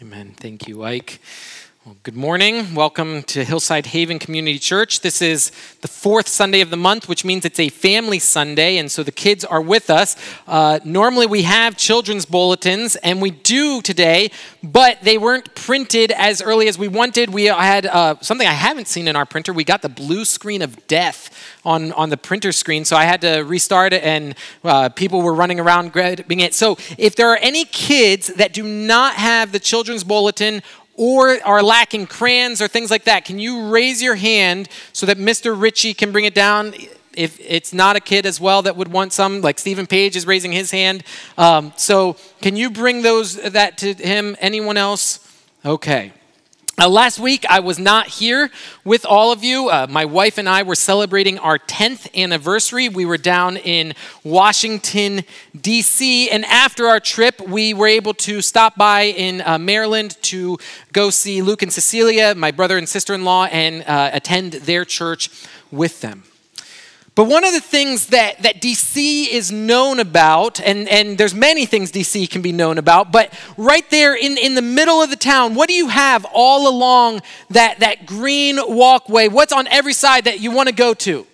Amen. Thank you, Ike. Well, good morning. Welcome to Hillside Haven Community Church. This is the fourth Sunday of the month, which means it's a family Sunday, and so the kids are with us. Uh, normally, we have children's bulletins, and we do today, but they weren't printed as early as we wanted. We had uh, something I haven't seen in our printer. We got the blue screen of death on, on the printer screen, so I had to restart it, and uh, people were running around grabbing it. So, if there are any kids that do not have the children's bulletin or are lacking crayons or things like that, can you raise your hand so that Mr. Ritchie can bring it down? If it's not a kid as well that would want some, like Stephen Page is raising his hand. Um, so can you bring those that to him? Anyone else? Okay. Uh, last week, I was not here with all of you. Uh, my wife and I were celebrating our 10th anniversary. We were down in Washington, D.C., and after our trip, we were able to stop by in uh, Maryland to go see Luke and Cecilia, my brother and sister in law, and uh, attend their church with them. But one of the things that, that DC is known about, and, and there's many things DC can be known about, but right there in, in the middle of the town, what do you have all along that, that green walkway? What's on every side that you want to go to?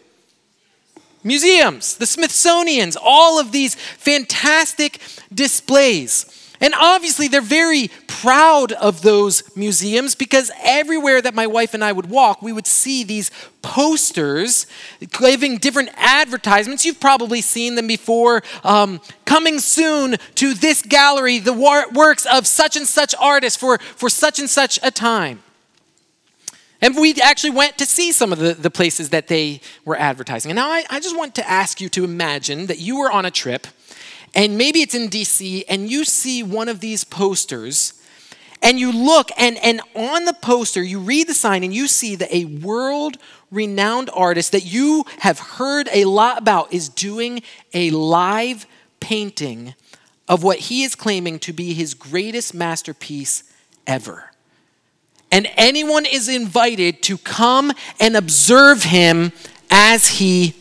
Museums, the Smithsonian's, all of these fantastic displays. And obviously, they're very proud of those museums because everywhere that my wife and I would walk, we would see these posters giving different advertisements. You've probably seen them before. Um, coming soon to this gallery, the works of such and such artists for, for such and such a time. And we actually went to see some of the, the places that they were advertising. And now I, I just want to ask you to imagine that you were on a trip and maybe it's in DC, and you see one of these posters, and you look, and, and on the poster, you read the sign, and you see that a world renowned artist that you have heard a lot about is doing a live painting of what he is claiming to be his greatest masterpiece ever. And anyone is invited to come and observe him as he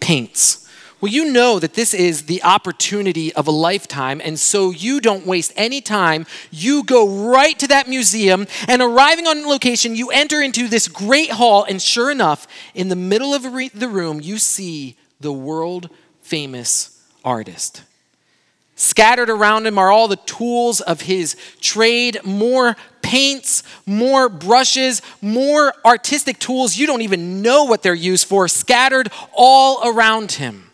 paints. Well, you know that this is the opportunity of a lifetime, and so you don't waste any time. You go right to that museum, and arriving on location, you enter into this great hall, and sure enough, in the middle of the room, you see the world famous artist. Scattered around him are all the tools of his trade, more paints, more brushes, more artistic tools. You don't even know what they're used for, scattered all around him.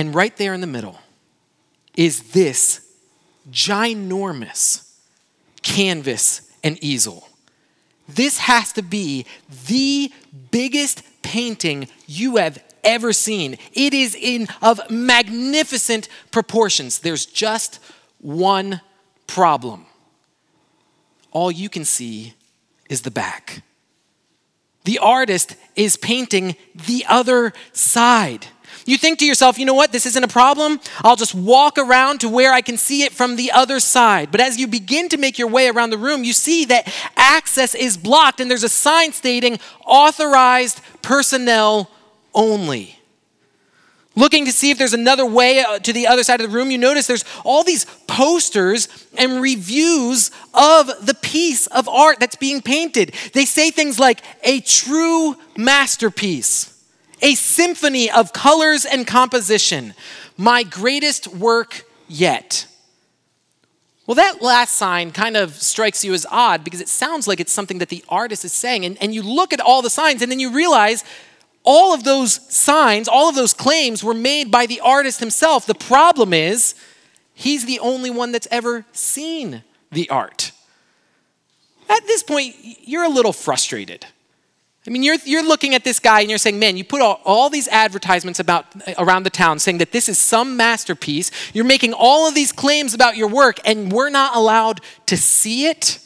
And right there in the middle is this ginormous canvas and easel. This has to be the biggest painting you have ever seen. It is in of magnificent proportions. There's just one problem. All you can see is the back. The artist is painting the other side. You think to yourself, you know what, this isn't a problem. I'll just walk around to where I can see it from the other side. But as you begin to make your way around the room, you see that access is blocked and there's a sign stating authorized personnel only. Looking to see if there's another way uh, to the other side of the room, you notice there's all these posters and reviews of the piece of art that's being painted. They say things like, a true masterpiece a symphony of colors and composition, my greatest work yet. Well, that last sign kind of strikes you as odd because it sounds like it's something that the artist is saying. And, and you look at all the signs and then you realize all of those signs, all of those claims were made by the artist himself. The problem is, he's the only one that's ever seen the art. At this point, you're a little frustrated. I mean, you're, you're looking at this guy and you're saying, man, you put all, all these advertisements about, uh, around the town saying that this is some masterpiece. You're making all of these claims about your work, and we're not allowed to see it.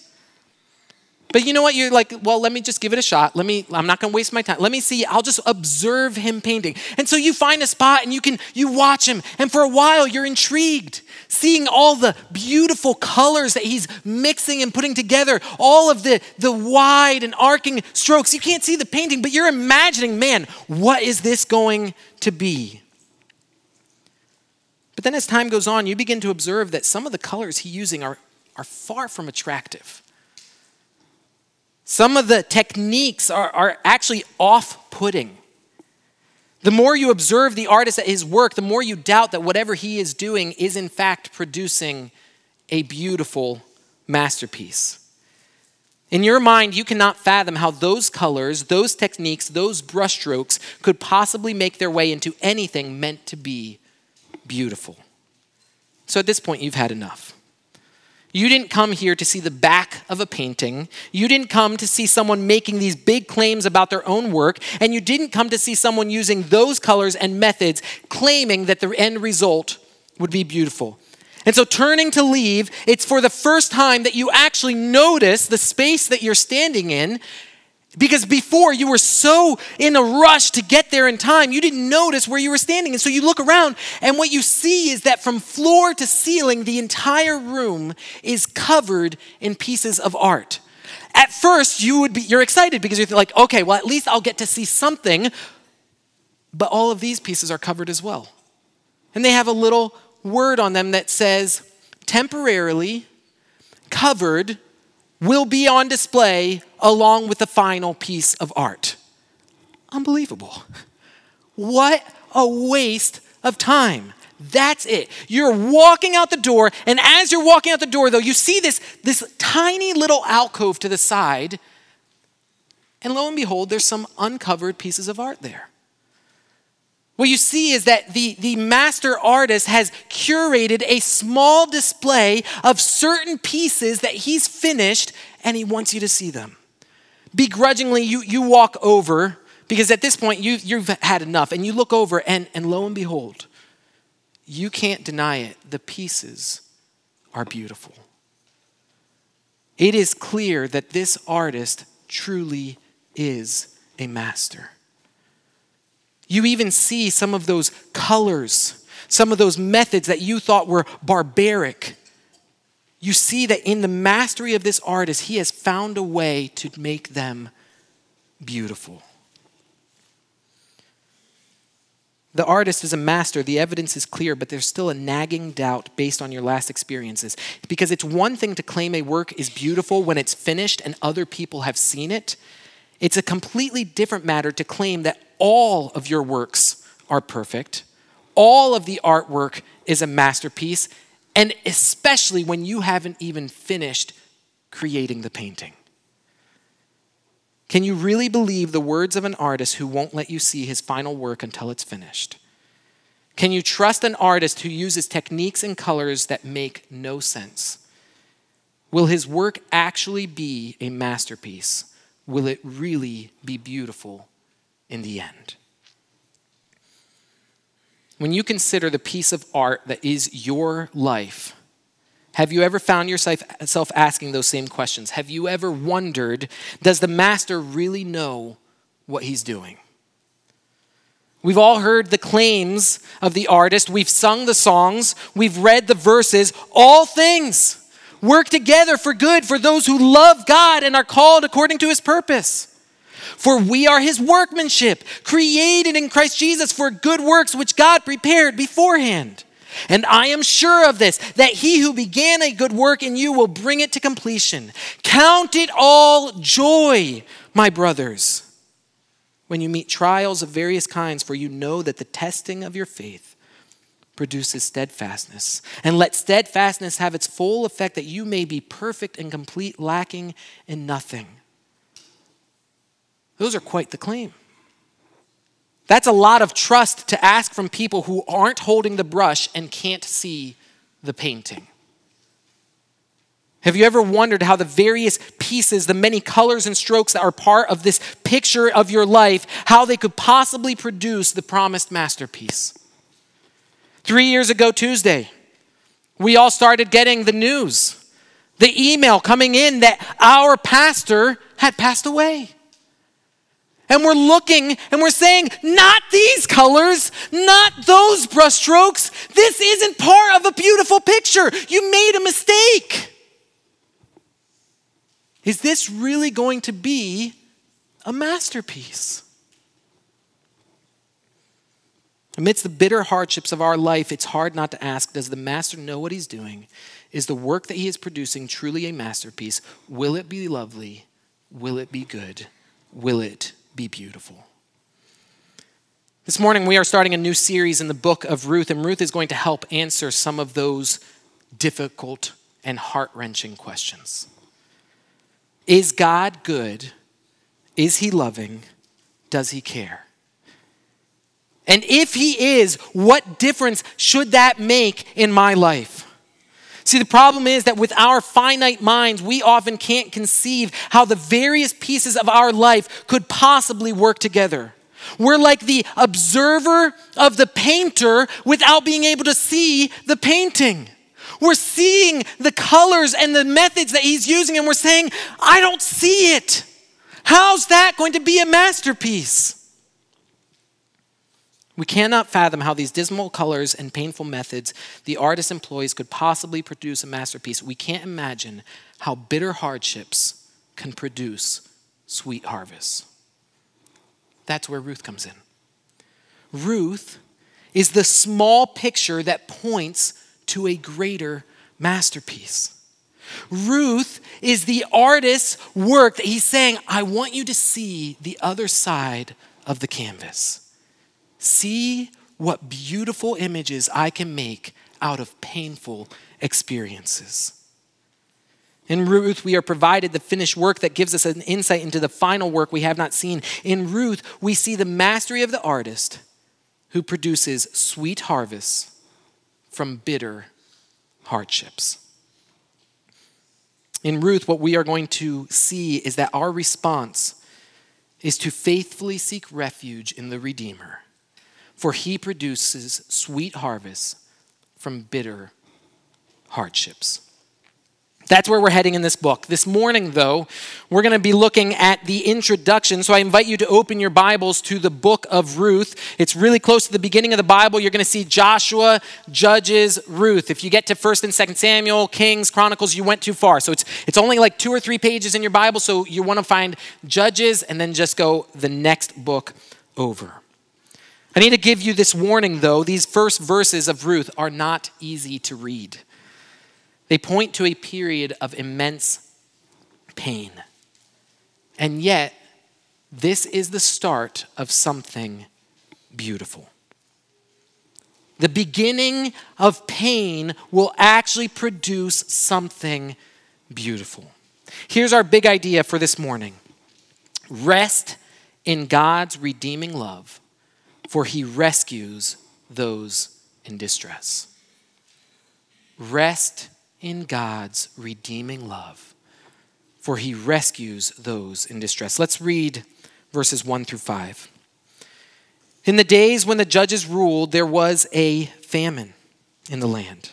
But you know what? You're like, well, let me just give it a shot. Let me, I'm not gonna waste my time. Let me see, I'll just observe him painting. And so you find a spot and you can, you watch him, and for a while you're intrigued seeing all the beautiful colors that he's mixing and putting together, all of the, the wide and arcing strokes. You can't see the painting, but you're imagining, man, what is this going to be? But then as time goes on, you begin to observe that some of the colors he's using are, are far from attractive. Some of the techniques are, are actually off putting. The more you observe the artist at his work, the more you doubt that whatever he is doing is in fact producing a beautiful masterpiece. In your mind, you cannot fathom how those colors, those techniques, those brushstrokes could possibly make their way into anything meant to be beautiful. So at this point, you've had enough. You didn't come here to see the back of a painting. You didn't come to see someone making these big claims about their own work. And you didn't come to see someone using those colors and methods claiming that the end result would be beautiful. And so, turning to leave, it's for the first time that you actually notice the space that you're standing in because before you were so in a rush to get there in time, you didn't notice where you were standing. And so you look around, and what you see is that from floor to ceiling, the entire room is covered in pieces of art. At first, you would be you're excited because you're like, okay, well, at least I'll get to see something. But all of these pieces are covered as well. And they have a little word on them that says temporarily covered will be on display along with the final piece of art. Unbelievable. What a waste of time. That's it. You're walking out the door, and as you're walking out the door, though, you see this, this tiny little alcove to the side, and lo and behold, there's some uncovered pieces of art there. What you see is that the, the master artist has curated a small display of certain pieces that he's finished and he wants you to see them. Begrudgingly, you, you walk over because at this point you, you've had enough and you look over and, and lo and behold, you can't deny it. The pieces are beautiful. It is clear that this artist truly is a master. You even see some of those colors, some of those methods that you thought were barbaric. You see that in the mastery of this artist, he has found a way to make them beautiful. The artist is a master. The evidence is clear, but there's still a nagging doubt based on your last experiences. Because it's one thing to claim a work is beautiful when it's finished and other people have seen it. It's a completely different matter to claim that all of your works are perfect, all of the artwork is a masterpiece, and especially when you haven't even finished creating the painting. Can you really believe the words of an artist who won't let you see his final work until it's finished? Can you trust an artist who uses techniques and colors that make no sense? Will his work actually be a masterpiece? Will it really be beautiful in the end. When you consider the piece of art that is your life, have you ever found yourself asking those same questions? Have you ever wondered, does the master really know what he's doing? We've all heard the claims of the artist. We've sung the songs. We've read the verses. All things work together for good for those who love God and are called according to his purpose. For we are his workmanship, created in Christ Jesus for good works which God prepared beforehand. And I am sure of this, that he who began a good work in you will bring it to completion. Count it all joy, my brothers, when you meet trials of various kinds, for you know that the testing of your faith produces steadfastness. And let steadfastness have its full effect, that you may be perfect and complete, lacking in nothing. Those are quite the claim. That's a lot of trust to ask from people who aren't holding the brush and can't see the painting. Have you ever wondered how the various pieces, the many colors and strokes that are part of this picture of your life, how they could possibly produce the promised masterpiece? Three years ago, Tuesday, we all started getting the news, the email coming in that our pastor had passed away. And we're looking and we're saying, not these colors, not those brushstrokes. This isn't part of a beautiful picture. You made a mistake. Is this really going to be a masterpiece? Amidst the bitter hardships of our life, it's hard not to ask Does the master know what he's doing? Is the work that he is producing truly a masterpiece? Will it be lovely? Will it be good? Will it be beautiful? This morning, we are starting a new series in the book of Ruth, and Ruth is going to help answer some of those difficult and heart wrenching questions. Is God good? Is he loving? Does he care? And if he is, what difference should that make in my life? See, the problem is that with our finite minds, we often can't conceive how the various pieces of our life could possibly work together. We're like the observer of the painter without being able to see the painting. We're seeing the colors and the methods that he's using, and we're saying, I don't see it. How's that going to be a masterpiece? We cannot fathom how these dismal colors and painful methods the artist employs could possibly produce a masterpiece. We can't imagine how bitter hardships can produce sweet harvests. That's where Ruth comes in. Ruth is the small picture that points to a greater masterpiece. Ruth is the artist's work that he's saying, I want you to see the other side of the canvas. See what beautiful images I can make out of painful experiences. In Ruth, we are provided the finished work that gives us an insight into the final work we have not seen. In Ruth, we see the mastery of the artist who produces sweet harvests from bitter hardships. In Ruth, what we are going to see is that our response is to faithfully seek refuge in the Redeemer for he produces sweet harvests from bitter hardships. That's where we're heading in this book. This morning, though, we're going to be looking at the introduction. So I invite you to open your Bibles to the book of Ruth. It's really close to the beginning of the Bible. You're going to see Joshua, Judges, Ruth. If you get to 1st and 2nd Samuel, Kings, Chronicles, you went too far. So it's, it's only like two or three pages in your Bible. So you want to find Judges and then just go the next book over. I need to give you this warning, though. These first verses of Ruth are not easy to read. They point to a period of immense pain. And yet, this is the start of something beautiful. The beginning of pain will actually produce something beautiful. Here's our big idea for this morning rest in God's redeeming love for he rescues those in distress. Rest in God's redeeming love, for he rescues those in distress. Let's read verses 1 through 5. In the days when the judges ruled, there was a famine in the land.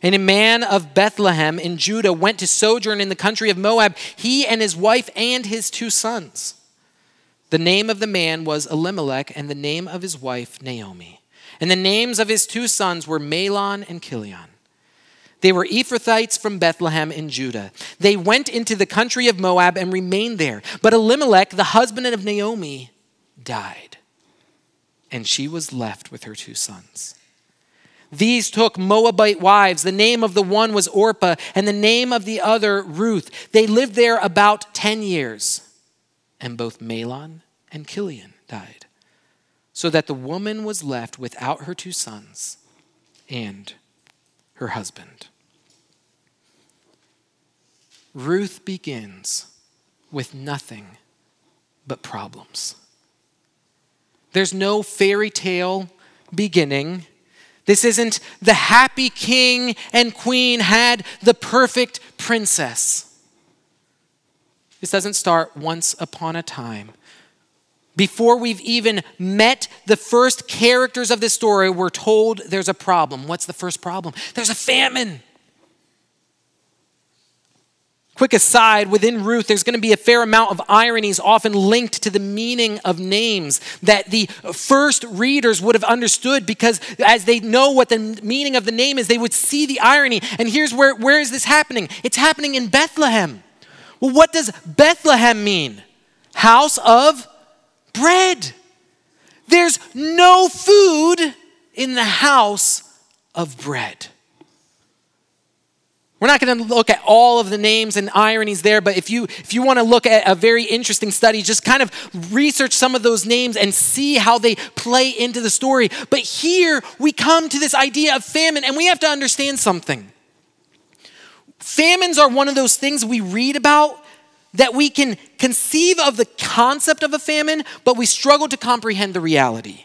And a man of Bethlehem in Judah went to sojourn in the country of Moab, he and his wife and his two sons. The name of the man was Elimelech, and the name of his wife Naomi. And the names of his two sons were Mahlon and Chilion. They were Ephrathites from Bethlehem in Judah. They went into the country of Moab and remained there. But Elimelech, the husband of Naomi, died, and she was left with her two sons. These took Moabite wives. The name of the one was Orpah, and the name of the other Ruth. They lived there about 10 years and both Mahlon and Chilion died, so that the woman was left without her two sons and her husband. Ruth begins with nothing but problems. There's no fairy tale beginning. This isn't the happy king and queen had the perfect princess. This doesn't start once upon a time. Before we've even met the first characters of this story, we're told there's a problem. What's the first problem? There's a famine. Quick aside, within Ruth, there's going to be a fair amount of ironies often linked to the meaning of names that the first readers would have understood because as they know what the meaning of the name is, they would see the irony. And here's where, where is this happening? It's happening in Bethlehem. Well, what does Bethlehem mean? House of bread. There's no food in the house of bread. We're not going to look at all of the names and ironies there, but if you if you want to look at a very interesting study, just kind of research some of those names and see how they play into the story. But here we come to this idea of famine and we have to understand something. Famines are one of those things we read about that we can conceive of the concept of a famine, but we struggle to comprehend the reality.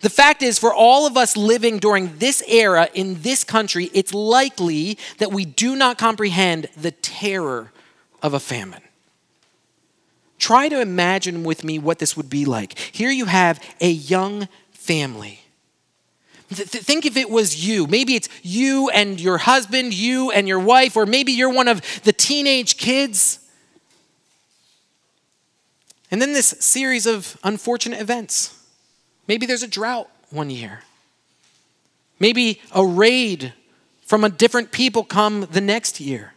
The fact is, for all of us living during this era in this country, it's likely that we do not comprehend the terror of a famine. Try to imagine with me what this would be like. Here you have a young family. Th- think if it was you. Maybe it's you and your husband, you and your wife, or maybe you're one of the teenage kids. And then this series of unfortunate events. Maybe there's a drought one year. Maybe a raid from a different people come the next year.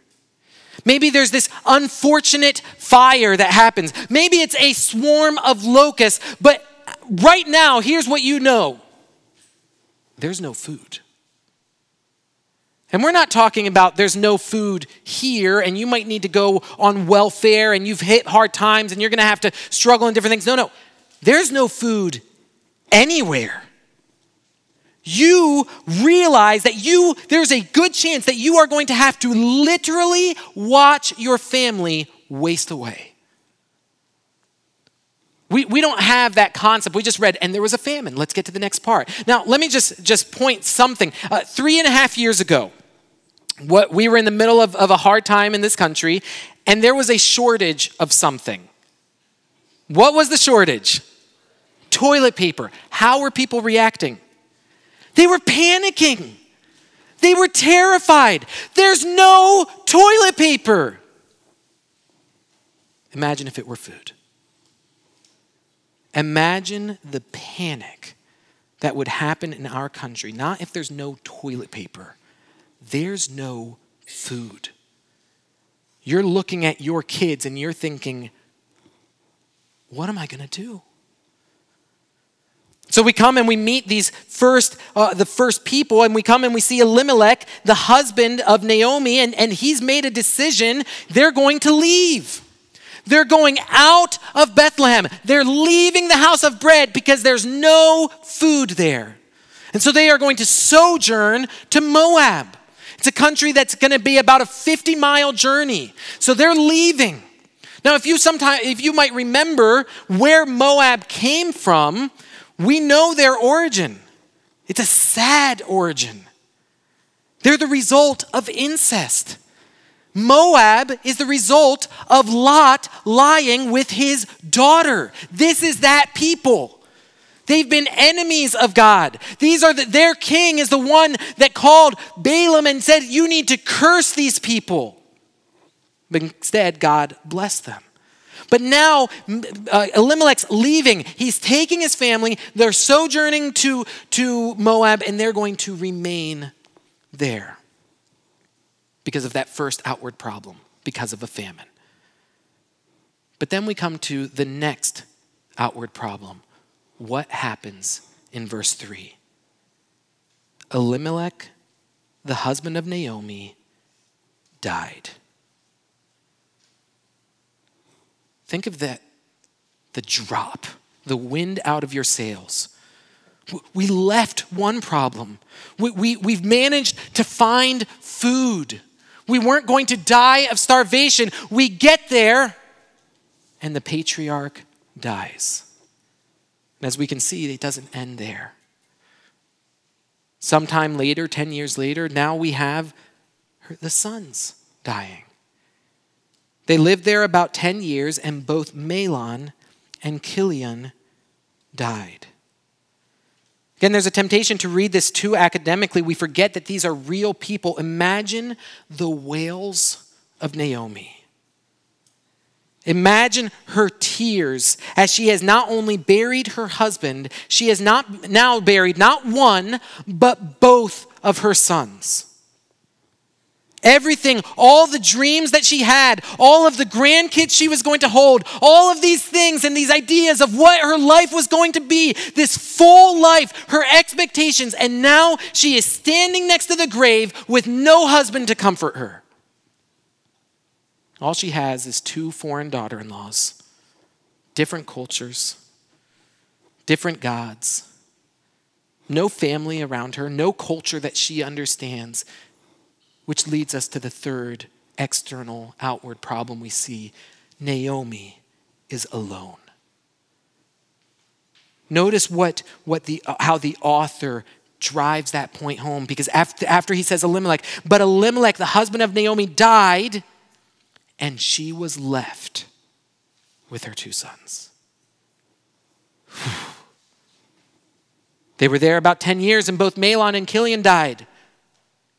Maybe there's this unfortunate fire that happens. Maybe it's a swarm of locusts, but right now, here's what you know there's no food. And we're not talking about there's no food here and you might need to go on welfare and you've hit hard times and you're going to have to struggle in different things. No, no. There's no food anywhere. You realize that you there's a good chance that you are going to have to literally watch your family waste away. We, we don't have that concept. We just read, and there was a famine. Let's get to the next part. Now, let me just, just point something. Uh, three and a half years ago, what, we were in the middle of, of a hard time in this country, and there was a shortage of something. What was the shortage? toilet paper. How were people reacting? They were panicking. They were terrified. There's no toilet paper. Imagine if it were food. Imagine the panic that would happen in our country. Not if there's no toilet paper, there's no food. You're looking at your kids and you're thinking, what am I going to do? So we come and we meet these first, uh, the first people, and we come and we see Elimelech, the husband of Naomi, and, and he's made a decision. They're going to leave. They're going out of Bethlehem. They're leaving the house of bread because there's no food there. And so they are going to sojourn to Moab. It's a country that's going to be about a 50 mile journey. So they're leaving. Now, if you sometime, if you might remember where Moab came from, we know their origin. It's a sad origin. They're the result of incest. Moab is the result of Lot lying with his daughter. This is that people. They've been enemies of God. These are the, their king is the one that called Balaam and said, "You need to curse these people." But instead, God blessed them. But now uh, Elimelech's leaving. He's taking his family. They're sojourning to, to Moab, and they're going to remain there because of that first outward problem, because of a famine. But then we come to the next outward problem. What happens in verse 3? Elimelech, the husband of Naomi, died. Think of that the drop, the wind out of your sails. We left one problem. We, we, we've managed to find food. We weren't going to die of starvation. We get there, and the patriarch dies. And as we can see, it doesn't end there. Sometime later, 10 years later, now we have the sons dying. They lived there about 10 years, and both Mahlon and Chilion died. Again, there's a temptation to read this too academically. We forget that these are real people. Imagine the wails of Naomi. Imagine her tears as she has not only buried her husband, she has not now buried not one, but both of her sons. Everything, all the dreams that she had, all of the grandkids she was going to hold, all of these things and these ideas of what her life was going to be, this full life, her expectations, and now she is standing next to the grave with no husband to comfort her. All she has is two foreign daughter in laws, different cultures, different gods, no family around her, no culture that she understands, which leads us to the third external, outward problem we see Naomi is alone. Notice what, what the, uh, how the author drives that point home because after, after he says Elimelech, but Elimelech, the husband of Naomi, died and she was left with her two sons. They were there about 10 years, and both Mahlon and Chilion died,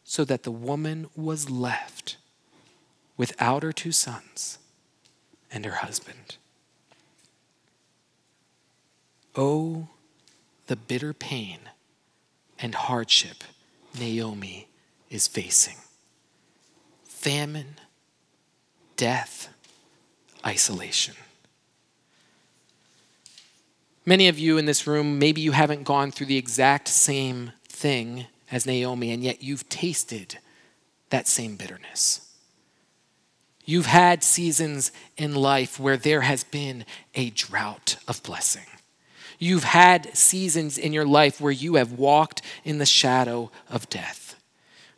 so that the woman was left without her two sons and her husband. Oh, the bitter pain and hardship Naomi is facing famine, death, isolation. Many of you in this room, maybe you haven't gone through the exact same thing as Naomi, and yet you've tasted that same bitterness. You've had seasons in life where there has been a drought of blessing. You've had seasons in your life where you have walked in the shadow of death.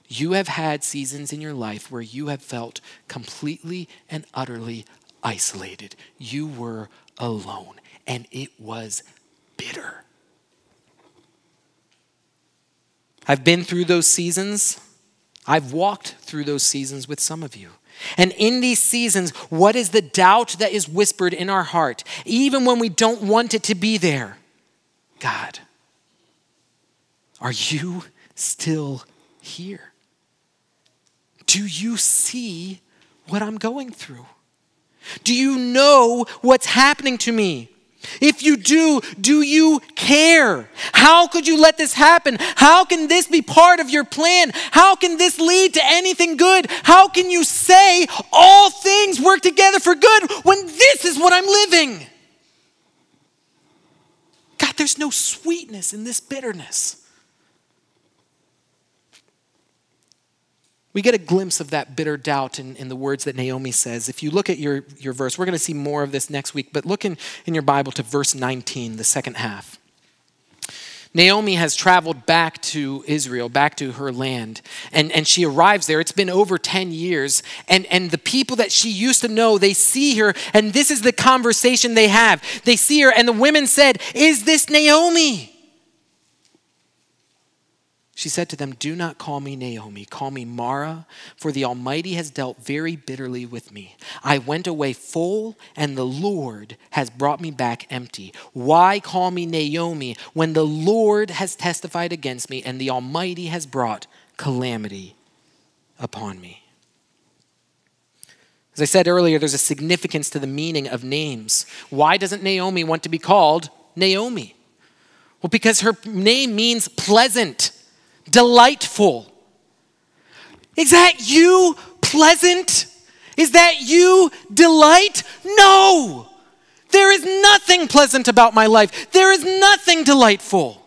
You have had seasons in your life where you have felt completely and utterly isolated. You were alone and it was bitter. I've been through those seasons. I've walked through those seasons with some of you. And in these seasons, what is the doubt that is whispered in our heart, even when we don't want it to be there? God, are you still here? Do you see what I'm going through? Do you know what's happening to me? If you do, do you care? How could you let this happen? How can this be part of your plan? How can this lead to anything good? How can you say all things work together for good when this is what I'm living? God, there's no sweetness in this bitterness. We get a glimpse of that bitter doubt in, in the words that Naomi says. If you look at your, your verse, we're going to see more of this next week, but look in, in your Bible to verse 19, the second half. Naomi has traveled back to Israel, back to her land, and, and she arrives there. It's been over 10 years, and, and the people that she used to know, they see her, and this is the conversation they have. They see her, and the women said, Is this Naomi? She said to them, Do not call me Naomi, call me Mara, for the Almighty has dealt very bitterly with me. I went away full, and the Lord has brought me back empty. Why call me Naomi when the Lord has testified against me, and the Almighty has brought calamity upon me? As I said earlier, there's a significance to the meaning of names. Why doesn't Naomi want to be called Naomi? Well, because her name means pleasant delightful. Is that you pleasant? Is that you delight? No. There is nothing pleasant about my life. There is nothing delightful.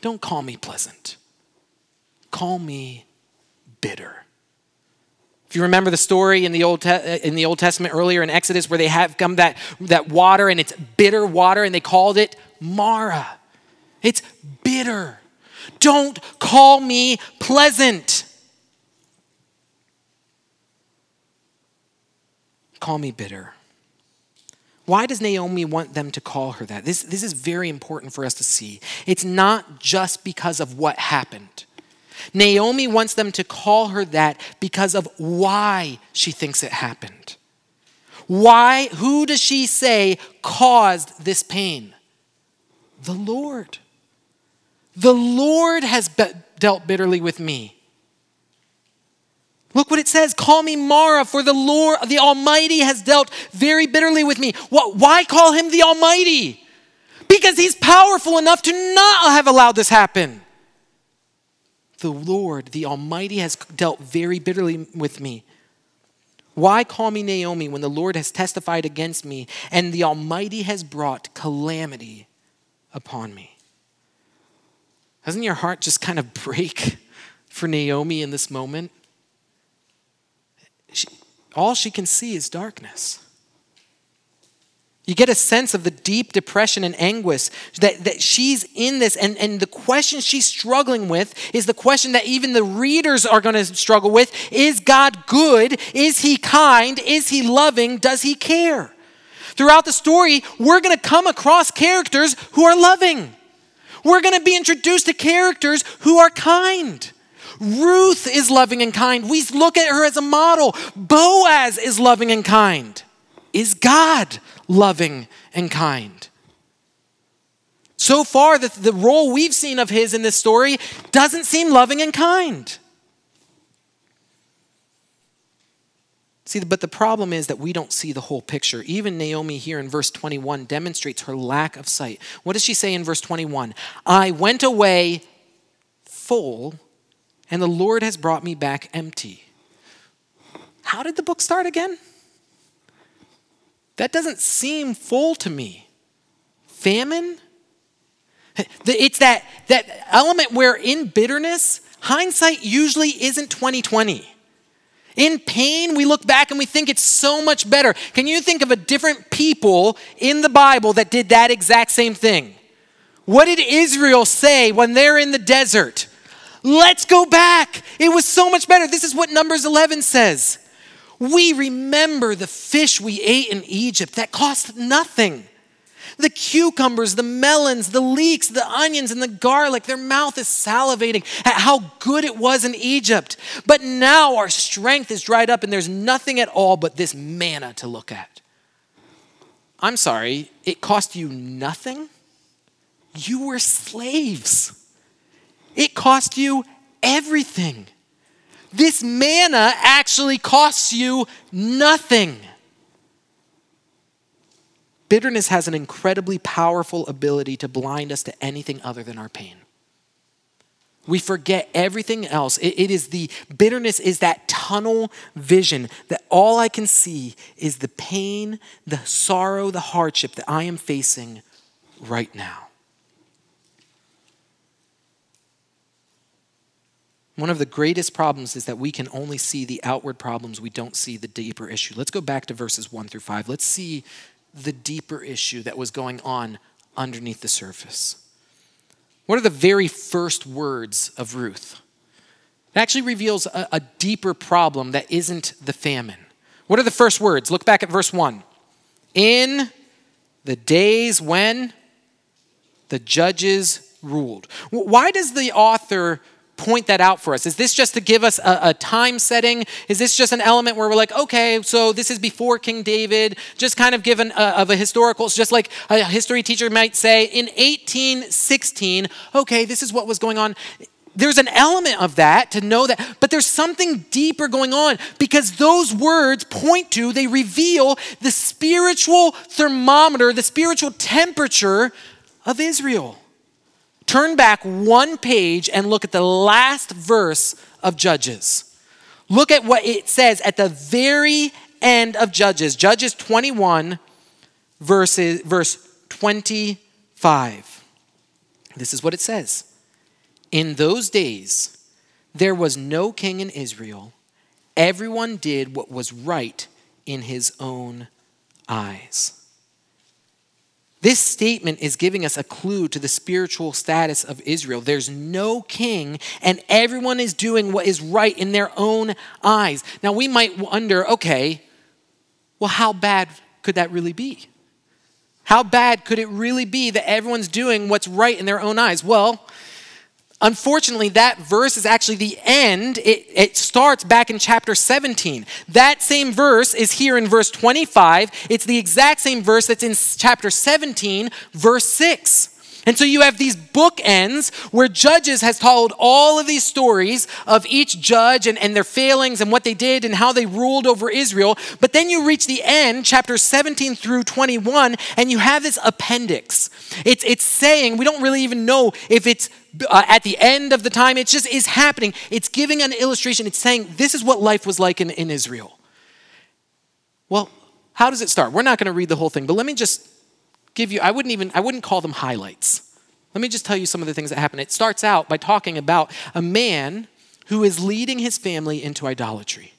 Don't call me pleasant. Call me bitter. If you remember the story in the Old, Te- uh, in the Old Testament earlier in Exodus where they have come that, that water and it's bitter water and they called it Mara. It's bitter. Don't call me pleasant. Call me bitter. Why does Naomi want them to call her that? This, this is very important for us to see. It's not just because of what happened. Naomi wants them to call her that because of why she thinks it happened. Why, who does she say caused this pain? The Lord. The Lord has be- dealt bitterly with me. Look what it says. Call me Mara, for the Lord, the Almighty has dealt very bitterly with me. What, why call him the Almighty? Because he's powerful enough to not have allowed this happen. The Lord, the Almighty, has dealt very bitterly with me. Why call me Naomi when the Lord has testified against me and the Almighty has brought calamity upon me? Doesn't your heart just kind of break for Naomi in this moment? She, all she can see is darkness. You get a sense of the deep depression and anguish that, that she's in this. And, and the question she's struggling with is the question that even the readers are going to struggle with Is God good? Is He kind? Is He loving? Does He care? Throughout the story, we're going to come across characters who are loving. We're going to be introduced to characters who are kind. Ruth is loving and kind. We look at her as a model. Boaz is loving and kind. Is God loving and kind? So far, the, the role we've seen of his in this story doesn't seem loving and kind. See, but the problem is that we don't see the whole picture. Even Naomi here in verse 21 demonstrates her lack of sight. What does she say in verse 21? I went away full, and the Lord has brought me back empty. How did the book start again? That doesn't seem full to me. Famine? It's that, that element where in bitterness, hindsight usually isn't 2020. In pain, we look back and we think it's so much better. Can you think of a different people in the Bible that did that exact same thing? What did Israel say when they're in the desert? Let's go back. It was so much better. This is what Numbers 11 says. We remember the fish we ate in Egypt that cost nothing. The cucumbers, the melons, the leeks, the onions, and the garlic, their mouth is salivating at how good it was in Egypt. But now our strength is dried up and there's nothing at all but this manna to look at. I'm sorry, it cost you nothing? You were slaves. It cost you everything. This manna actually costs you nothing. Bitterness has an incredibly powerful ability to blind us to anything other than our pain. We forget everything else. It, it is the bitterness is that tunnel vision that all I can see is the pain, the sorrow, the hardship that I am facing right now. One of the greatest problems is that we can only see the outward problems, we don't see the deeper issue. Let's go back to verses 1 through 5. Let's see the deeper issue that was going on underneath the surface. What are the very first words of Ruth? It actually reveals a, a deeper problem that isn't the famine. What are the first words? Look back at verse 1. In the days when the judges ruled. Why does the author point that out for us? Is this just to give us a, a, time setting? Is this just an element where we're like, okay, so this is before King David, just kind of given a, of a historical, just like a history teacher might say, in 1816, okay, this is what was going on. There's an element of that to know that, but there's something deeper going on because those words point to, they reveal the spiritual thermometer, the spiritual temperature of Israel. Turn back one page and look at the last verse of Judges. Look at what it says at the very end of Judges. Judges 21, verses, verse 25. This is what it says In those days, there was no king in Israel. Everyone did what was right in his own eyes. This statement is giving us a clue to the spiritual status of Israel. There's no king, and everyone is doing what is right in their own eyes. Now, we might wonder okay, well, how bad could that really be? How bad could it really be that everyone's doing what's right in their own eyes? Well, Unfortunately, that verse is actually the end. It, it, starts back in chapter 17. That same verse is here in verse 25. It's the exact same verse that's in chapter 17, verse 6. And so you have these bookends where Judges has told all of these stories of each judge and, and their failings and what they did and how they ruled over Israel. But then you reach the end, chapter 17 through 21, and you have this appendix. It's, it's saying, we don't really even know if it's uh, at the end of the time, it just is happening. It's giving an illustration. It's saying, this is what life was like in, in Israel. Well, how does it start? We're not going to read the whole thing, but let me just give you, I wouldn't even, I wouldn't call them highlights. Let me just tell you some of the things that happen. It starts out by talking about a man who is leading his family into idolatry.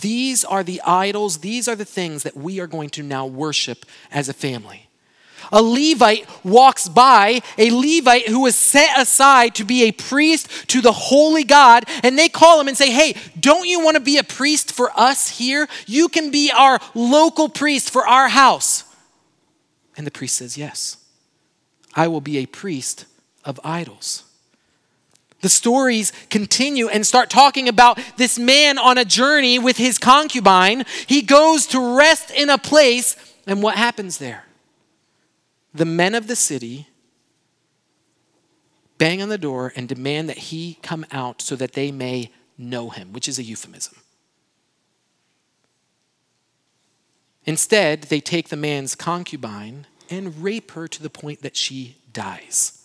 These are the idols, these are the things that we are going to now worship as a family. A Levite walks by, a Levite who was set aside to be a priest to the holy God, and they call him and say, Hey, don't you want to be a priest for us here? You can be our local priest for our house. And the priest says, Yes, I will be a priest of idols. The stories continue and start talking about this man on a journey with his concubine. He goes to rest in a place, and what happens there? The men of the city bang on the door and demand that he come out so that they may know him, which is a euphemism. Instead, they take the man's concubine and rape her to the point that she dies.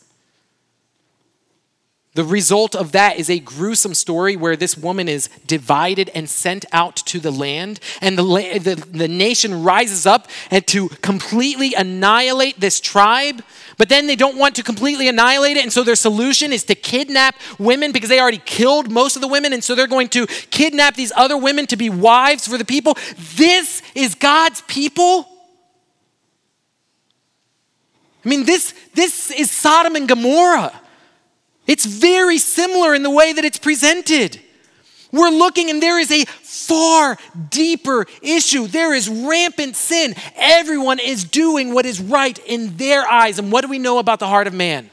The result of that is a gruesome story where this woman is divided and sent out to the land, and the, the, the, nation rises up and to completely annihilate this tribe. But then they don't want to completely annihilate it, and so their solution is to kidnap women because they already killed most of the women, and so they're going to kidnap these other women to be wives for the people. This is God's people. I mean, this, this is Sodom and Gomorrah. It's very similar in the way that it's presented. We're looking, and there is a far deeper issue. There is rampant sin. Everyone is doing what is right in their eyes. And what do we know about the heart of man?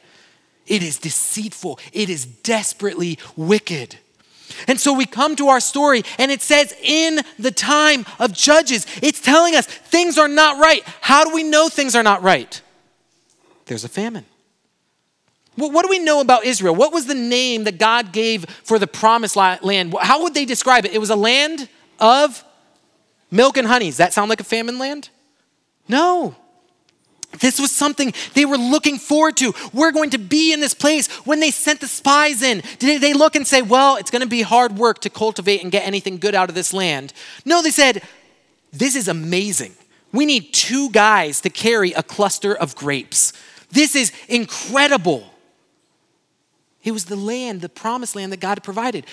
It is deceitful, it is desperately wicked. And so we come to our story, and it says, in the time of Judges, it's telling us things are not right. How do we know things are not right? There's a famine. What do we know about Israel? What was the name that God gave for the promised land? How would they describe it? It was a land of milk and honey. Does that sound like a famine land? No. This was something they were looking forward to. We're going to be in this place when they sent the spies in. Did they look and say, well, it's going to be hard work to cultivate and get anything good out of this land? No, they said, this is amazing. We need two guys to carry a cluster of grapes. This is incredible. It was the land, the promised land that God had provided.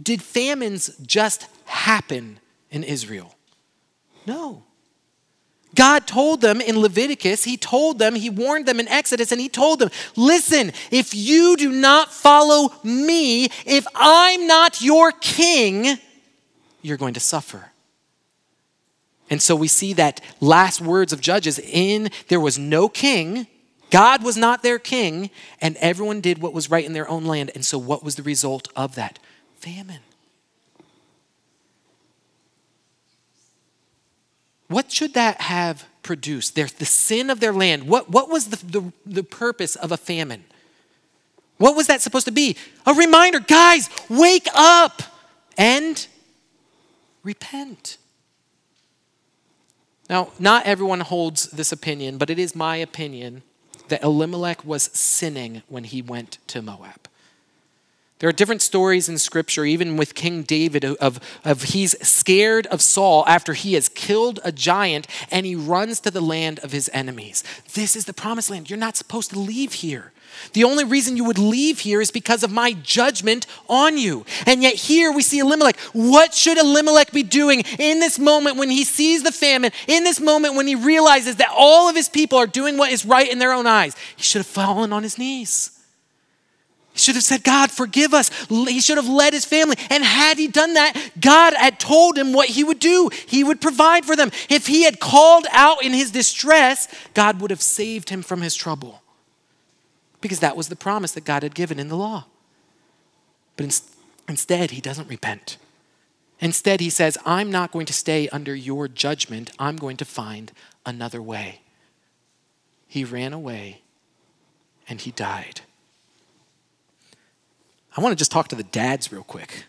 Did famines just happen in Israel? No. God told them in Leviticus, He told them, He warned them in Exodus, and He told them, listen, if you do not follow me, if I'm not your king, you're going to suffer. And so we see that last words of Judges in there was no king, God was not their king, and everyone did what was right in their own land. And so, what was the result of that? Famine. What should that have produced? Their, the sin of their land. What, what was the, the, the purpose of a famine? What was that supposed to be? A reminder guys, wake up and repent. Now, not everyone holds this opinion, but it is my opinion that Elimelech was sinning when he went to Moab. There are different stories in scripture, even with King David, of, of he's scared of Saul after he has killed a giant and he runs to the land of his enemies. This is the promised land. You're not supposed to leave here. The only reason you would leave here is because of my judgment on you. And yet, here we see Elimelech. What should Elimelech be doing in this moment when he sees the famine, in this moment when he realizes that all of his people are doing what is right in their own eyes? He should have fallen on his knees. He should have said, God, forgive us. He should have led his family. And had he done that, God had told him what he would do. He would provide for them. If he had called out in his distress, God would have saved him from his trouble because that was the promise that God had given in the law. But in, instead, he doesn't repent. Instead, he says, I'm not going to stay under your judgment, I'm going to find another way. He ran away and he died. I want to just talk to the dads real quick.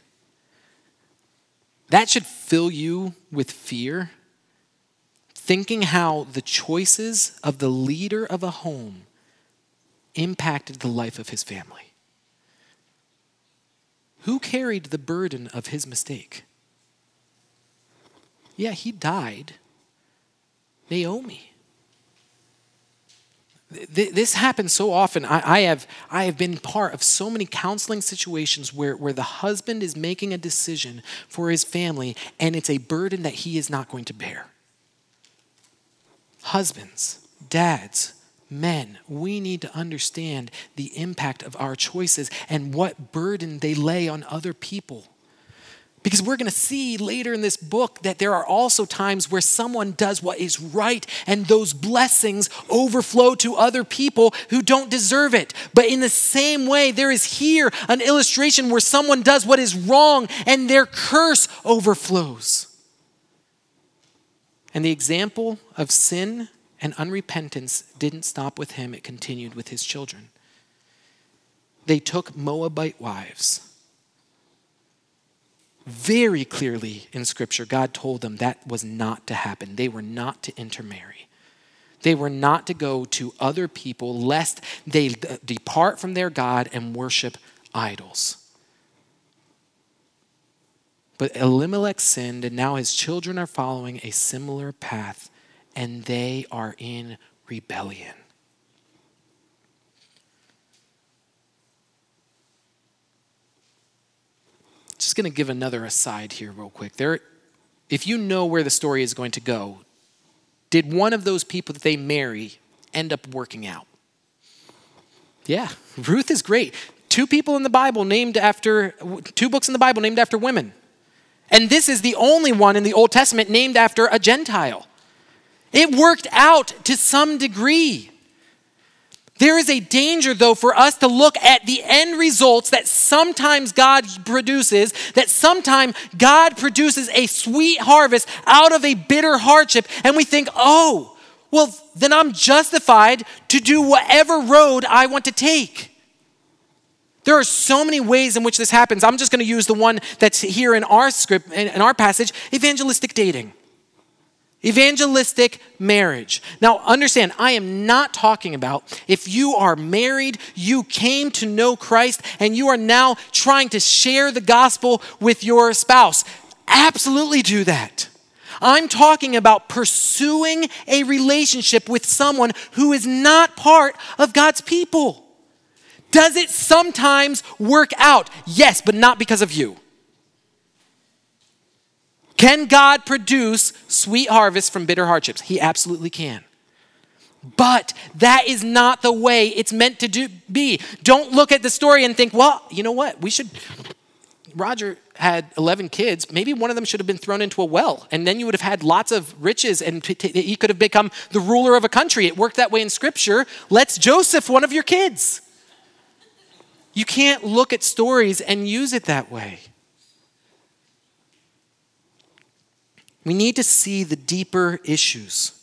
That should fill you with fear, thinking how the choices of the leader of a home impacted the life of his family. Who carried the burden of his mistake? Yeah, he died. Naomi this happens so often. I, have, I have been part of so many counseling situations where, where the husband is making a decision for his family and it's a burden that he is not going to bear. Husbands, dads, men, we need to understand the impact of our choices and what burden they lay on other people. Because we're going to see later in this book that there are also times where someone does what is right and those blessings overflow to other people who don't deserve it. But in the same way, there is here an illustration where someone does what is wrong and their curse overflows. And the example of sin and unrepentance didn't stop with him, it continued with his children. They took Moabite wives very clearly in Scripture, God told them that was not to happen. They were not to intermarry. They were not to go to other people lest they depart from their God and worship idols. But Elimelech sinned, and now his children are following a similar path, and they are in rebellion. just going to give another aside here, real quick. There, if you know where the story is going to go, did one of those people that they marry end up working out? Yeah, Ruth is great. Two people in the Bible named after, two books in the Bible named after women. And this is the only one in the Old Testament named after a Gentile. It worked out to some degree. There is a danger, though, for us to look at the end results that sometimes God produces, that sometimes God produces a sweet harvest out of a bitter hardship, and we think, oh, well, then I'm justified to do whatever road I want to take. There are so many ways in which this happens. I'm just going to use the one that's here in our script, in our passage evangelistic dating. Evangelistic marriage. Now, understand, I am not talking about if you are married, you came to know Christ, and you are now trying to share the gospel with your spouse. Absolutely do that. I'm talking about pursuing a relationship with someone who is not part of God's people. Does it sometimes work out? Yes, but not because of you. Can God produce sweet harvests from bitter hardships? He absolutely can. But that is not the way it's meant to do, be. Don't look at the story and think, well, you know what? We should. Roger had 11 kids. Maybe one of them should have been thrown into a well, and then you would have had lots of riches, and he could have become the ruler of a country. It worked that way in Scripture. Let's Joseph one of your kids. You can't look at stories and use it that way. We need to see the deeper issues.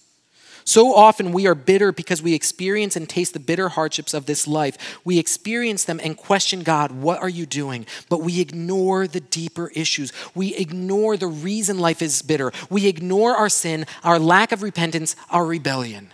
So often we are bitter because we experience and taste the bitter hardships of this life. We experience them and question God, what are you doing? But we ignore the deeper issues. We ignore the reason life is bitter. We ignore our sin, our lack of repentance, our rebellion.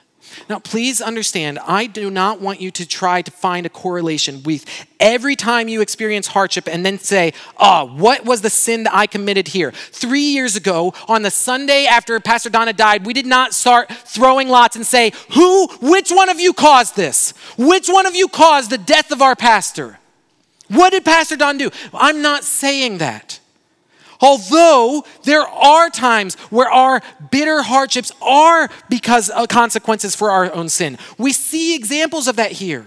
Now, please understand, I do not want you to try to find a correlation with every time you experience hardship and then say, oh, what was the sin that I committed here? Three years ago, on the Sunday after Pastor Donna died, we did not start throwing lots and say, who, which one of you caused this? Which one of you caused the death of our pastor? What did Pastor Don do? I'm not saying that. Although there are times where our bitter hardships are because of consequences for our own sin. We see examples of that here.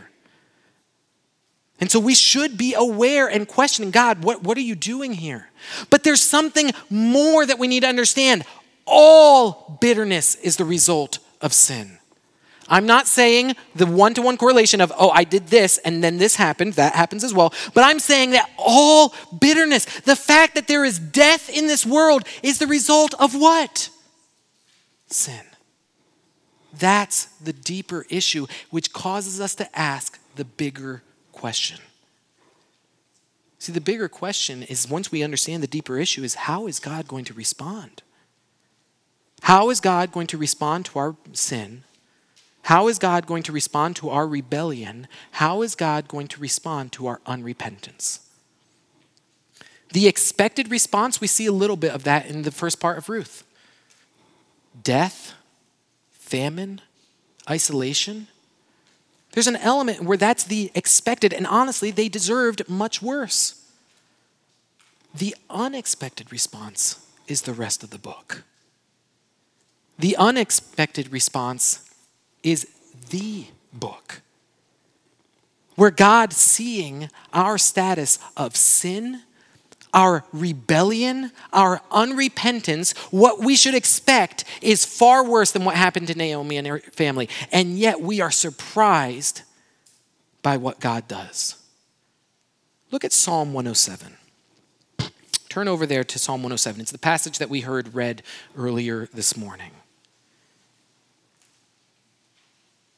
And so we should be aware and questioning God, what, what are you doing here? But there's something more that we need to understand. All bitterness is the result of sin. I'm not saying the one to one correlation of, oh, I did this and then this happened, that happens as well. But I'm saying that all bitterness, the fact that there is death in this world, is the result of what? Sin. That's the deeper issue, which causes us to ask the bigger question. See, the bigger question is once we understand the deeper issue, is how is God going to respond? How is God going to respond to our sin? How is God going to respond to our rebellion? How is God going to respond to our unrepentance? The expected response, we see a little bit of that in the first part of Ruth death, famine, isolation. There's an element where that's the expected, and honestly, they deserved much worse. The unexpected response is the rest of the book. The unexpected response is the book, where God, seeing our status of sin, our rebellion, our unrepentance, what we should expect is far worse than what happened to Naomi and her family. And yet we are surprised by what God does. Look at Psalm 107. Turn over there to Psalm 107. It's the passage that we heard read earlier this morning.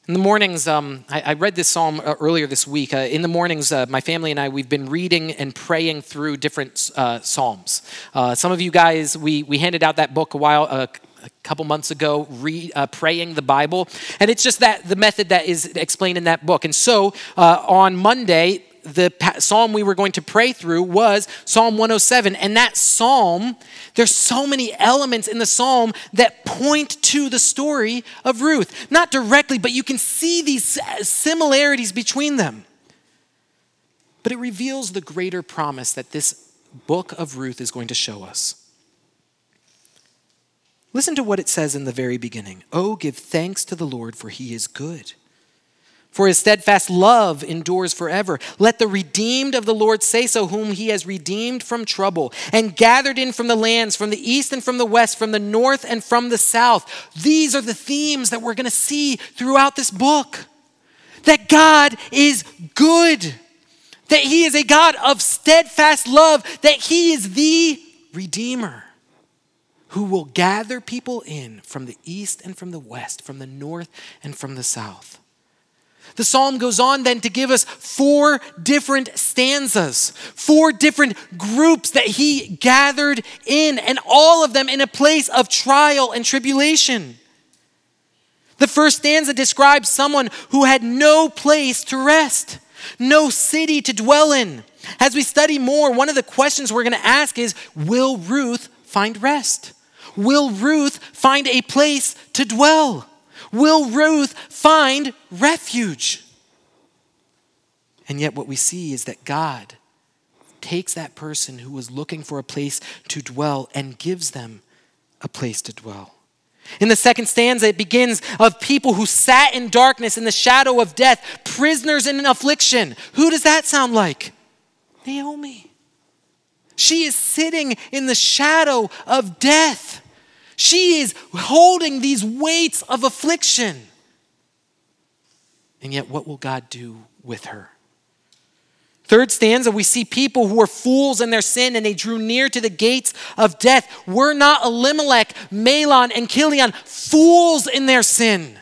In the mornings, um, I, I, read this psalm uh, earlier this week. Uh, in the mornings, uh, my family and I, we've been reading and praying through different uh, psalms. Uh, some of you guys, we, we handed out that book a while, uh, a couple months ago, re, praying the Bible. And it's just that the method that is explained in that book. And so on Monday, the psalm we were going to pray through was Psalm 107. And that psalm, there's so many elements in the psalm that point to the story of Ruth. Not directly, but you can see these similarities between them. But it reveals the greater promise that this book of Ruth is going to show us. Listen to what it says in the very beginning Oh, give thanks to the Lord, for he is good for his steadfast love endures forever. Let the redeemed of the Lord say so, whom he has redeemed from trouble and gathered in from the lands, from the east and from the west, from the north and from the south. These are the themes that we're going to see throughout this book. That God is good, that he is a God of steadfast love, that he is the Redeemer who will gather people in from the east and from the west, from the north and from the south. The psalm goes on then to give us four different stanzas, four different groups that he gathered in, and all of them in a place of trial and tribulation. The first stanza describes someone who had no place to rest, no city to dwell in. As we study more, one of the questions we're going to ask is Will Ruth find rest? Will Ruth find a place to dwell? Will Ruth find refuge? And yet, what we see is that God takes that person who was looking for a place to dwell and gives them a place to dwell. In the second stanza, it begins of people who sat in darkness in the shadow of death, prisoners in affliction. Who does that sound like? Naomi. She is sitting in the shadow of death. She is holding these weights of affliction. And yet, what will God do with her? Third stanza, we see people who were fools in their sin and they drew near to the gates of death. Were not Elimelech, Mahlon, and Chilion fools in their sin,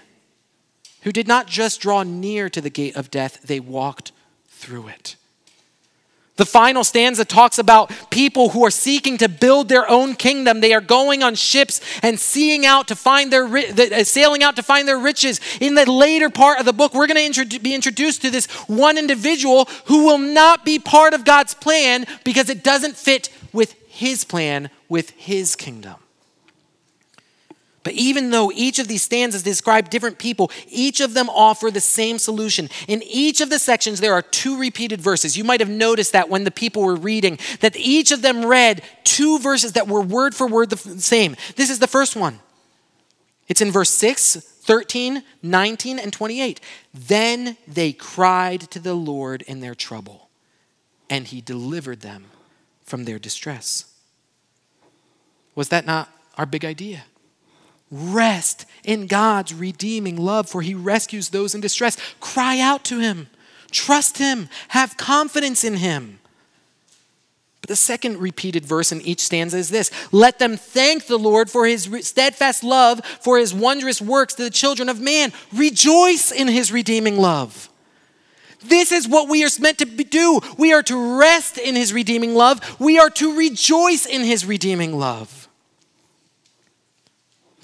who did not just draw near to the gate of death, they walked through it. The final stanza talks about people who are seeking to build their own kingdom. They are going on ships and seeing out to find their uh, sailing out to find their riches. In the later part of the book, we're going to be introduced to this one individual who will not be part of God's plan because it doesn't fit with his plan with his kingdom. But even though each of these stanzas describe different people, each of them offer the same solution. In each of the sections, there are two repeated verses. You might have noticed that when the people were reading, that each of them read two verses that were word for word the same. This is the first one. It's in verse 6, 13, 19, and 28. Then they cried to the Lord in their trouble, and he delivered them from their distress. Was that not our big idea? Rest in God's redeeming love, for He rescues those in distress. Cry out to Him, trust Him, have confidence in Him. But the second repeated verse in each stanza is this Let them thank the Lord for His steadfast love, for His wondrous works to the children of man. Rejoice in His redeeming love. This is what we are meant to do. We are to rest in his redeeming love. We are to rejoice in his redeeming love.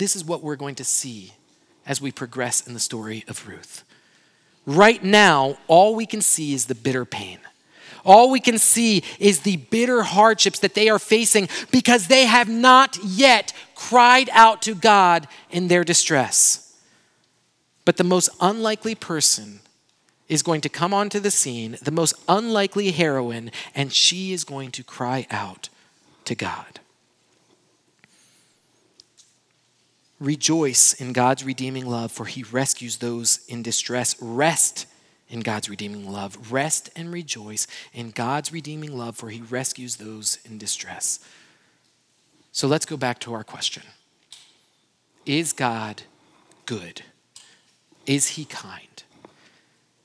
This is what we're going to see as we progress in the story of Ruth. Right now, all we can see is the bitter pain. All we can see is the bitter hardships that they are facing because they have not yet cried out to God in their distress. But the most unlikely person is going to come onto the scene, the most unlikely heroine, and she is going to cry out to God. Rejoice in God's redeeming love, for he rescues those in distress. Rest in God's redeeming love. Rest and rejoice in God's redeeming love, for he rescues those in distress. So let's go back to our question Is God good? Is he kind?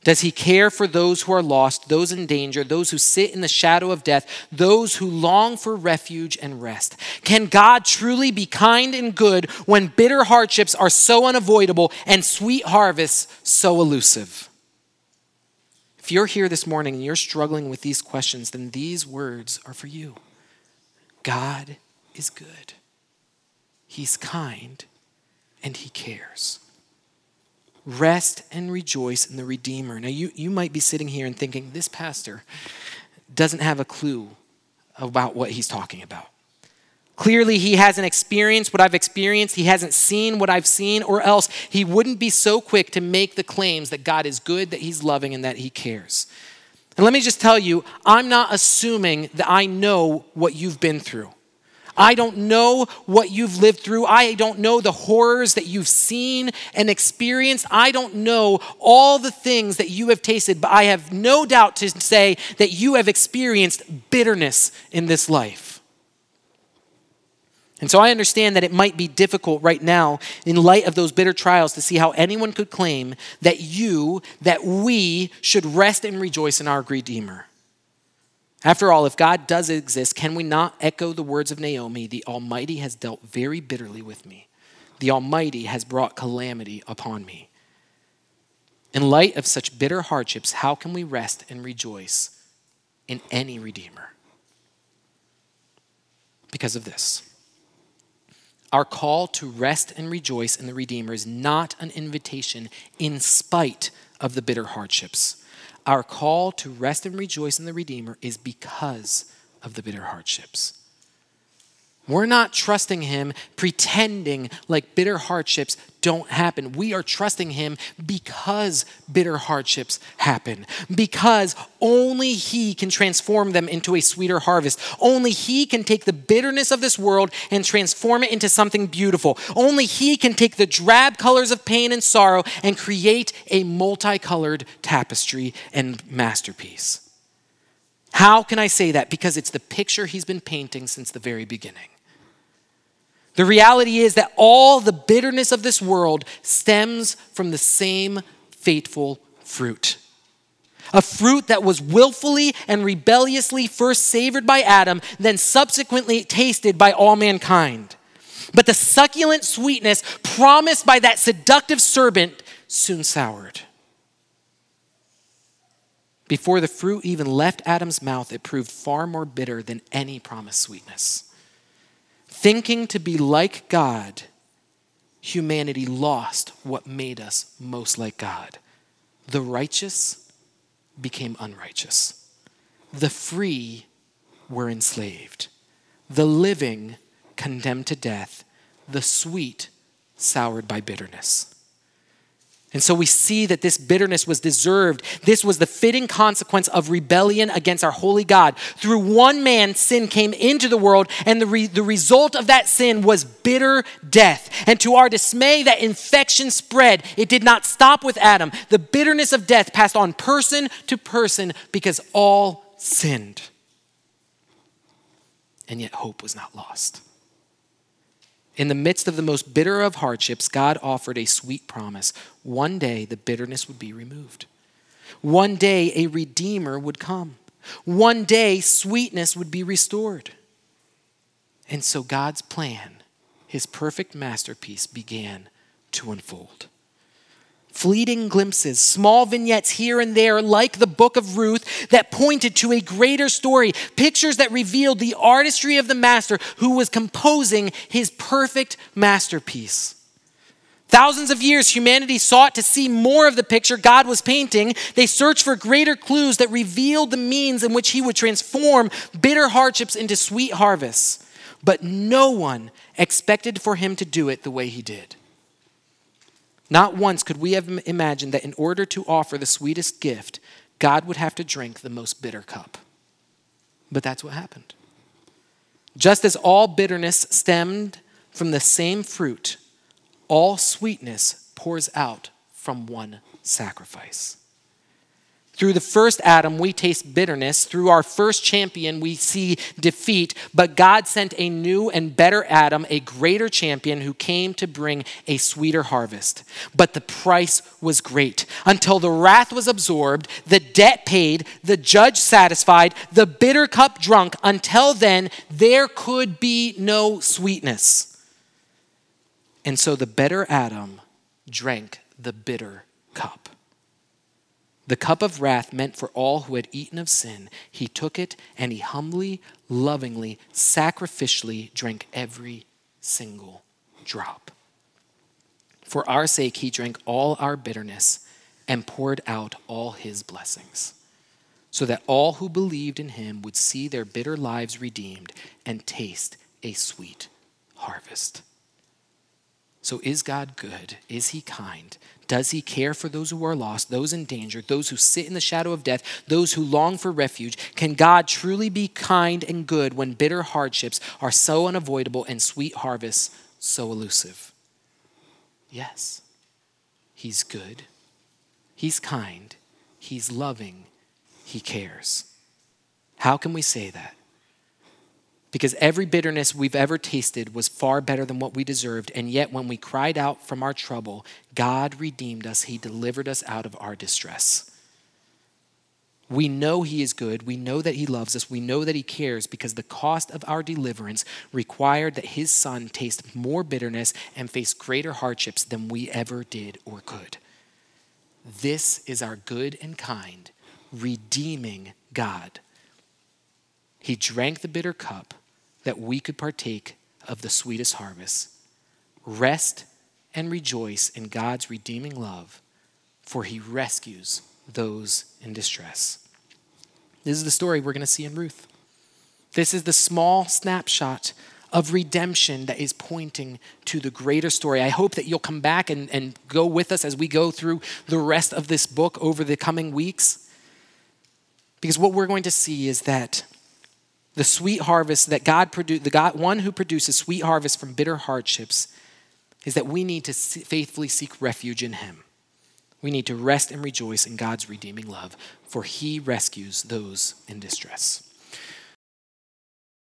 Does he care for those who are lost, those in danger, those who sit in the shadow of death, those who long for refuge and rest? Can God truly be kind and good when bitter hardships are so unavoidable and sweet harvests so elusive? If you're here this morning and you're struggling with these questions, then these words are for you. God is good, He's kind, and He cares. Rest and rejoice in the Redeemer. Now, you, you might be sitting here and thinking, this pastor doesn't have a clue about what he's talking about. Clearly, he hasn't experienced what I've experienced. He hasn't seen what I've seen, or else he wouldn't be so quick to make the claims that God is good, that he's loving, and that he cares. And let me just tell you, I'm not assuming that I know what you've been through. I don't know what you've lived through. I don't know the horrors that you've seen and experienced. I don't know all the things that you have tasted, but I have no doubt to say that you have experienced bitterness in this life. And so I understand that it might be difficult right now, in light of those bitter trials, to see how anyone could claim that you, that we should rest and rejoice in our Redeemer. After all, if God does exist, can we not echo the words of Naomi? The Almighty has dealt very bitterly with me. The Almighty has brought calamity upon me. In light of such bitter hardships, how can we rest and rejoice in any Redeemer? Because of this. Our call to rest and rejoice in the Redeemer is not an invitation in spite of the bitter hardships. Our call to rest and rejoice in the Redeemer is because of the bitter hardships. We're not trusting Him pretending like bitter hardships don't happen. We are trusting Him because bitter hardships happen, because only He can transform them into a sweeter harvest. Only He can take the bitterness of this world and transform it into something beautiful. Only He can take the drab colors of pain and sorrow and create a multicolored tapestry and masterpiece. How can I say that? Because it's the picture He's been painting since the very beginning. The reality is that all the bitterness of this world stems from the same fateful fruit. A fruit that was willfully and rebelliously first savored by Adam, then subsequently tasted by all mankind. But the succulent sweetness promised by that seductive serpent soon soured. Before the fruit even left Adam's mouth, it proved far more bitter than any promised sweetness. Thinking to be like God, humanity lost what made us most like God. The righteous became unrighteous, the free were enslaved, the living condemned to death, the sweet soured by bitterness. And so we see that this bitterness was deserved. This was the fitting consequence of rebellion against our holy God. Through one man, sin came into the world, and the, re- the result of that sin was bitter death. And to our dismay, that infection spread. It did not stop with Adam. The bitterness of death passed on person to person because all sinned. And yet, hope was not lost. In the midst of the most bitter of hardships, God offered a sweet promise. One day the bitterness would be removed. One day a redeemer would come. One day sweetness would be restored. And so God's plan, his perfect masterpiece, began to unfold. Fleeting glimpses, small vignettes here and there, like the book of Ruth, that pointed to a greater story, pictures that revealed the artistry of the master who was composing his perfect masterpiece. Thousands of years, humanity sought to see more of the picture God was painting. They searched for greater clues that revealed the means in which He would transform bitter hardships into sweet harvests. But no one expected for Him to do it the way He did. Not once could we have imagined that in order to offer the sweetest gift, God would have to drink the most bitter cup. But that's what happened. Just as all bitterness stemmed from the same fruit, all sweetness pours out from one sacrifice. Through the first Adam, we taste bitterness. Through our first champion, we see defeat. But God sent a new and better Adam, a greater champion who came to bring a sweeter harvest. But the price was great. Until the wrath was absorbed, the debt paid, the judge satisfied, the bitter cup drunk, until then, there could be no sweetness. And so the better Adam drank the bitter cup. The cup of wrath meant for all who had eaten of sin. He took it and he humbly, lovingly, sacrificially drank every single drop. For our sake, he drank all our bitterness and poured out all his blessings, so that all who believed in him would see their bitter lives redeemed and taste a sweet harvest. So, is God good? Is he kind? Does he care for those who are lost, those in danger, those who sit in the shadow of death, those who long for refuge? Can God truly be kind and good when bitter hardships are so unavoidable and sweet harvests so elusive? Yes. He's good. He's kind. He's loving. He cares. How can we say that? Because every bitterness we've ever tasted was far better than what we deserved. And yet, when we cried out from our trouble, God redeemed us. He delivered us out of our distress. We know He is good. We know that He loves us. We know that He cares because the cost of our deliverance required that His Son taste more bitterness and face greater hardships than we ever did or could. This is our good and kind, redeeming God. He drank the bitter cup that we could partake of the sweetest harvest. Rest and rejoice in God's redeeming love, for he rescues those in distress. This is the story we're going to see in Ruth. This is the small snapshot of redemption that is pointing to the greater story. I hope that you'll come back and, and go with us as we go through the rest of this book over the coming weeks. Because what we're going to see is that the sweet harvest that God produced, the God, one who produces sweet harvest from bitter hardships, is that we need to faithfully seek refuge in Him. We need to rest and rejoice in God's redeeming love, for He rescues those in distress.